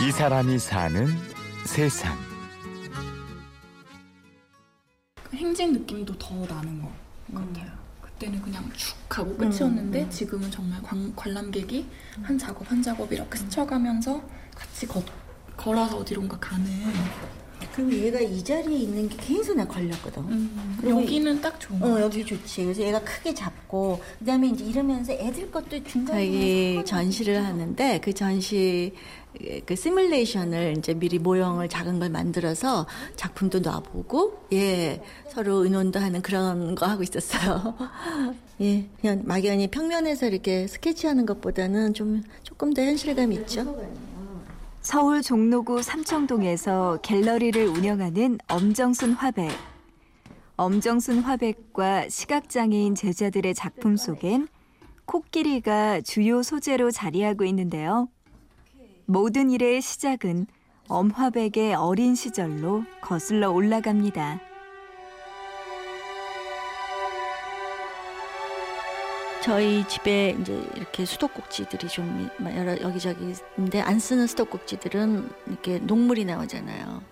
이 사람이 사는 세상. 행진 느낌도 더 나는 것 같아요. 그때는 그냥 쭉 하고 끝이었는데 음. 지금은 정말 관, 관람객이 한 작업 한 작업 이렇게 스쳐가면서 같이 걷, 걸어서 어디론가 가는 그리고 얘가 이 자리에 있는 게 계속 나 걸렸거든. 음, 여기는 딱 좋은 것 어. 여기 좋지. 그래서 얘가 크게 잡고, 그 다음에 이제 이러면서 애들 것도 중간에. 저희 섞어놔서 전시를. 하는데 그 전시 그 시뮬레이션을 이제 미리 모형을 작은 걸 만들어서 작품도 놔보고 예 서로 의논도 하는 그런 거 하고 있었어요. 예 그냥 막연히 평면에서 이렇게 스케치하는 것보다는 좀 조금 더 현실감 있죠. 서울 종로구 삼청동에서 갤러리를 운영하는 엄정순 화백. 엄정순 화백과 시각장애인 제자들의 작품 속엔 코끼리가 주요 소재로 자리하고 있는데요. 모든 일의 시작은 엄화백의 어린 시절로 거슬러 올라갑니다. 저희 집에 이제 이렇게 수도꼭지들이 좀 여러 여기저기 있는데 안 쓰는 수도꼭지들은 이렇게 녹물이 나오잖아요.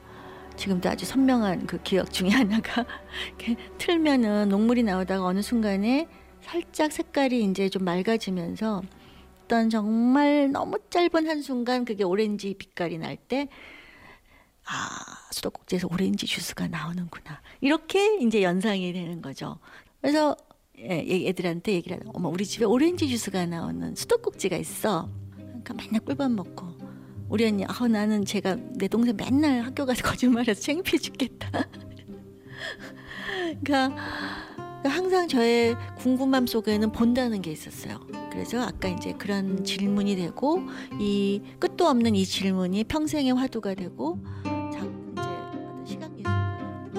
지금도 아주 선명한 그 기억 중에 하나가 이렇게 틀면은 녹물이 나오다가 어느 순간에 살짝 색깔이 이제 좀 맑아지면서 어떤 정말 너무 짧은 한 순간 그게 오렌지 빛깔이 날 때 아, 수도꼭지에서 오렌지 주스가 나오는구나. 이렇게 이제 연상이 되는 거죠. 그래서 애들한테 얘기를 하는 어머 우리 집에 오렌지 주스가 나오는 수도꼭지가 있어. 그러니까 맨날 꿀밥 먹고 우리 언니 아 나는 제가 내 동생 맨날 학교 가서 거짓말해서 창피해 죽겠다. 그러니까 항상 저의 궁금함 속에는 본다는 게 있었어요. 그래서 아까 이제 그런 질문이 되고 이 끝도 없는 이 질문이 평생의 화두가 되고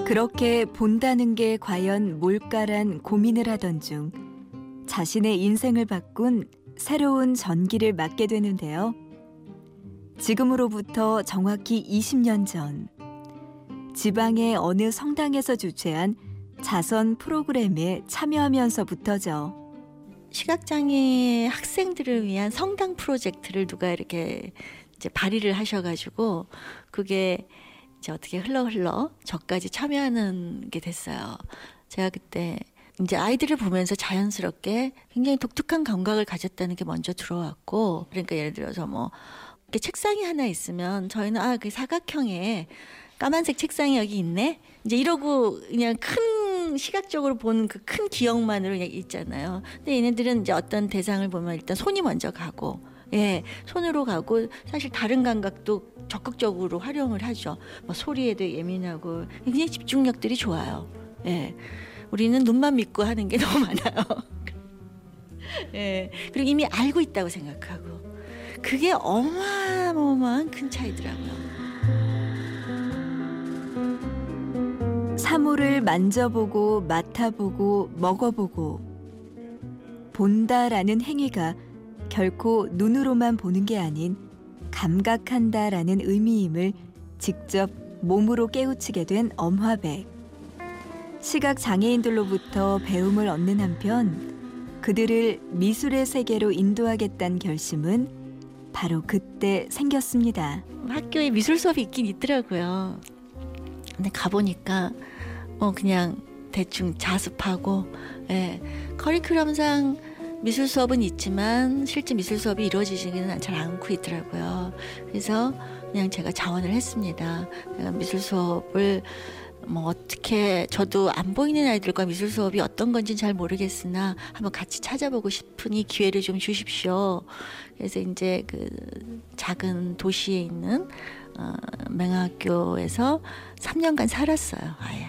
그렇게 본다는 게 과연 뭘까란 고민을 하던 중 자신의 인생을 바꾼 새로운 전기를 맞게 되는데요. 지금으로부터 정확히 20년 전 지방의 어느 성당에서 주최한 자선 프로그램에 참여하면서부터죠. 시각장애 학생들을 위한 성당 프로젝트를 누가 이렇게 발의를 하셔가지고 그게 이제 어떻게 흘러 흘러 저까지 참여하는 게 됐어요. 제가 그때 이제 아이들을 보면서 자연스럽게 굉장히 독특한 감각을 가졌다는 게 먼저 들어왔고 그러니까 예를 들어서 뭐 이렇게 책상이 하나 있으면 저희는 아 그 사각형에 까만색 책상이 여기 있네 이제 이러고 그냥 큰 시각적으로 보는 그큰 기억만으로 있잖아요. 근데 얘네들은 이제 어떤 대상을 보면 일단 손이 먼저 가고 예, 손으로 가고 사실 다른 감각도 적극적으로 활용을 하죠. 뭐 소리에도 예민하고 굉장히 집중력들이 좋아요. 예. 우리는 눈만 믿고 하는 게 너무 많아요. 예. 그리고 이미 알고 있다고 생각하고 그게 어마어마한 큰 차이더라고요. 사물을 만져보고 맡아보고 먹어보고 본다라는 행위가 결코 눈으로만 보는 게 아닌 감각한다라는 의미임을 직접 몸으로 깨우치게 된 엄화백. 시각 장애인들로부터 배움을 얻는 한편 그들을 미술의 세계로 인도하겠다는 결심은 바로 그때 생겼습니다. 학교에 미술 수업이 있긴 있더라고요. 근데 가보니까 뭐 그냥 대충 자습하고 예, 커리큘럼상 미술 수업은 있지만 실제 미술 수업이 이루어지지는 잘 않고 있더라고요. 그래서 그냥 제가 자원을 했습니다. 제가 미술 수업을 뭐 어떻게 저도 안 보이는 아이들과 미술 수업이 어떤 건지 잘 모르겠으나 한번 같이 찾아보고 싶으니 기회를 좀 주십시오. 그래서 이제 그 작은 도시에 있는 어, 맹학교에서 3년간 살았어요. 아예.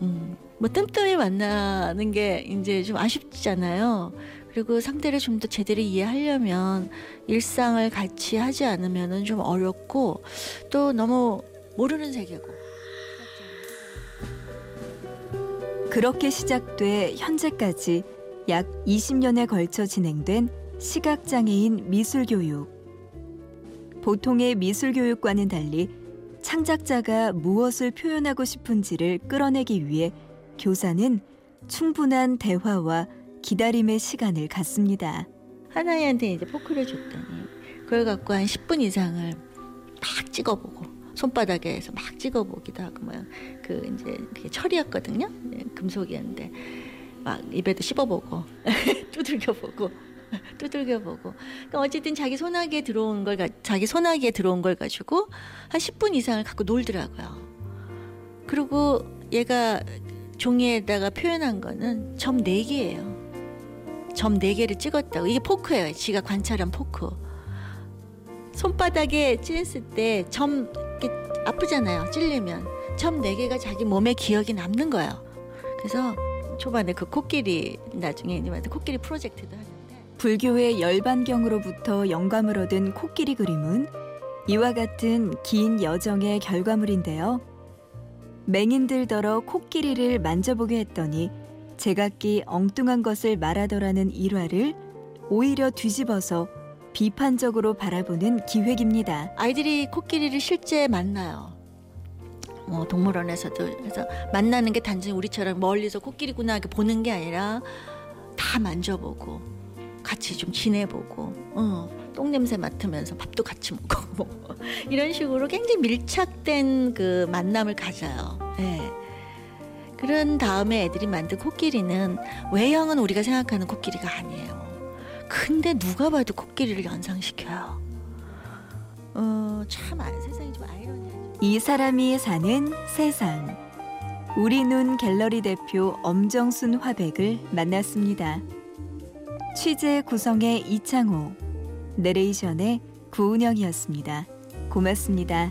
음, 뭐 뜸뜸이 만나는 게 이제 좀 아쉽잖아요. 그리고 상대를 좀 더 제대로 이해하려면 일상을 같이 하지 않으면은 좀 어렵고 또 너무 모르는 세계고. 그렇게 시작돼 현재까지 약 20년에 걸쳐 진행된 시각장애인 미술교육. 보통의 미술교육과는 달리 창작자가 무엇을 표현하고 싶은지를 끌어내기 위해 교사는 충분한 대화와 기다림의 시간을 갖습니다. 하나이한테 이제 포크를 줬더니 그걸 갖고 한 10분 이상을 막 찍어보고 손바닥에서 막 찍어보기도 하고 뭐그 이제 그게 철이었거든요. 네, 금속이었는데 막 입에도 씹어보고 두들겨보고 두들겨보고 그러니까 어쨌든 자기 손아귀에 들어온 걸 가, 자기 손아귀에 들어온 걸 가지고 한 10분 이상을 갖고 놀더라고요. 그리고 얘가 종이에다가 표현한 거는 점 4개예요. 점 4개를 찍었다고. 이게 포크예요. 지가 관찰한 포크. 손바닥에 찔렸을 때 점 아프잖아요. 찔리면 점 4개가 자기 몸에 기억이 남는 거예요. 그래서 초반에 그 코끼리 나중에 님한테 코끼리 프로젝트도 하는데 불교의 열반경으로부터 영감을 얻은 코끼리 그림은 이와 같은 긴 여정의 결과물인데요. 맹인들더러 코끼리를 만져보게 했더니 제각기 엉뚱한 것을 말하더라는 일화를 오히려 뒤집어서 비판적으로 바라보는 기획입니다. 아이들이 코끼리를 실제 만나요. 뭐 동물원에서도 그래서 만나는 게 단순히 우리처럼 멀리서 코끼리구나 이렇게 보는 게 아니라 다 만져보고 같이 좀 지내보고 어, 똥 냄새 맡으면서 밥도 같이 먹고 뭐 이런 식으로 굉장히 밀착된 그 만남을 가져요. 예. 그런 다음에 애들이 만든 코끼리는 외형은 우리가 생각하는 코끼리가 아니에요. 근데 누가 봐도 코끼리를 연상시켜요. 어, 참 아- 세상이 좀 아이러니하죠. 이 사람이 사는 세상. 우리 눈 갤러리 대표 엄정순 화백을 만났습니다. 취재 구성의 이창호, 내레이션의 구은영이었습니다. 고맙습니다.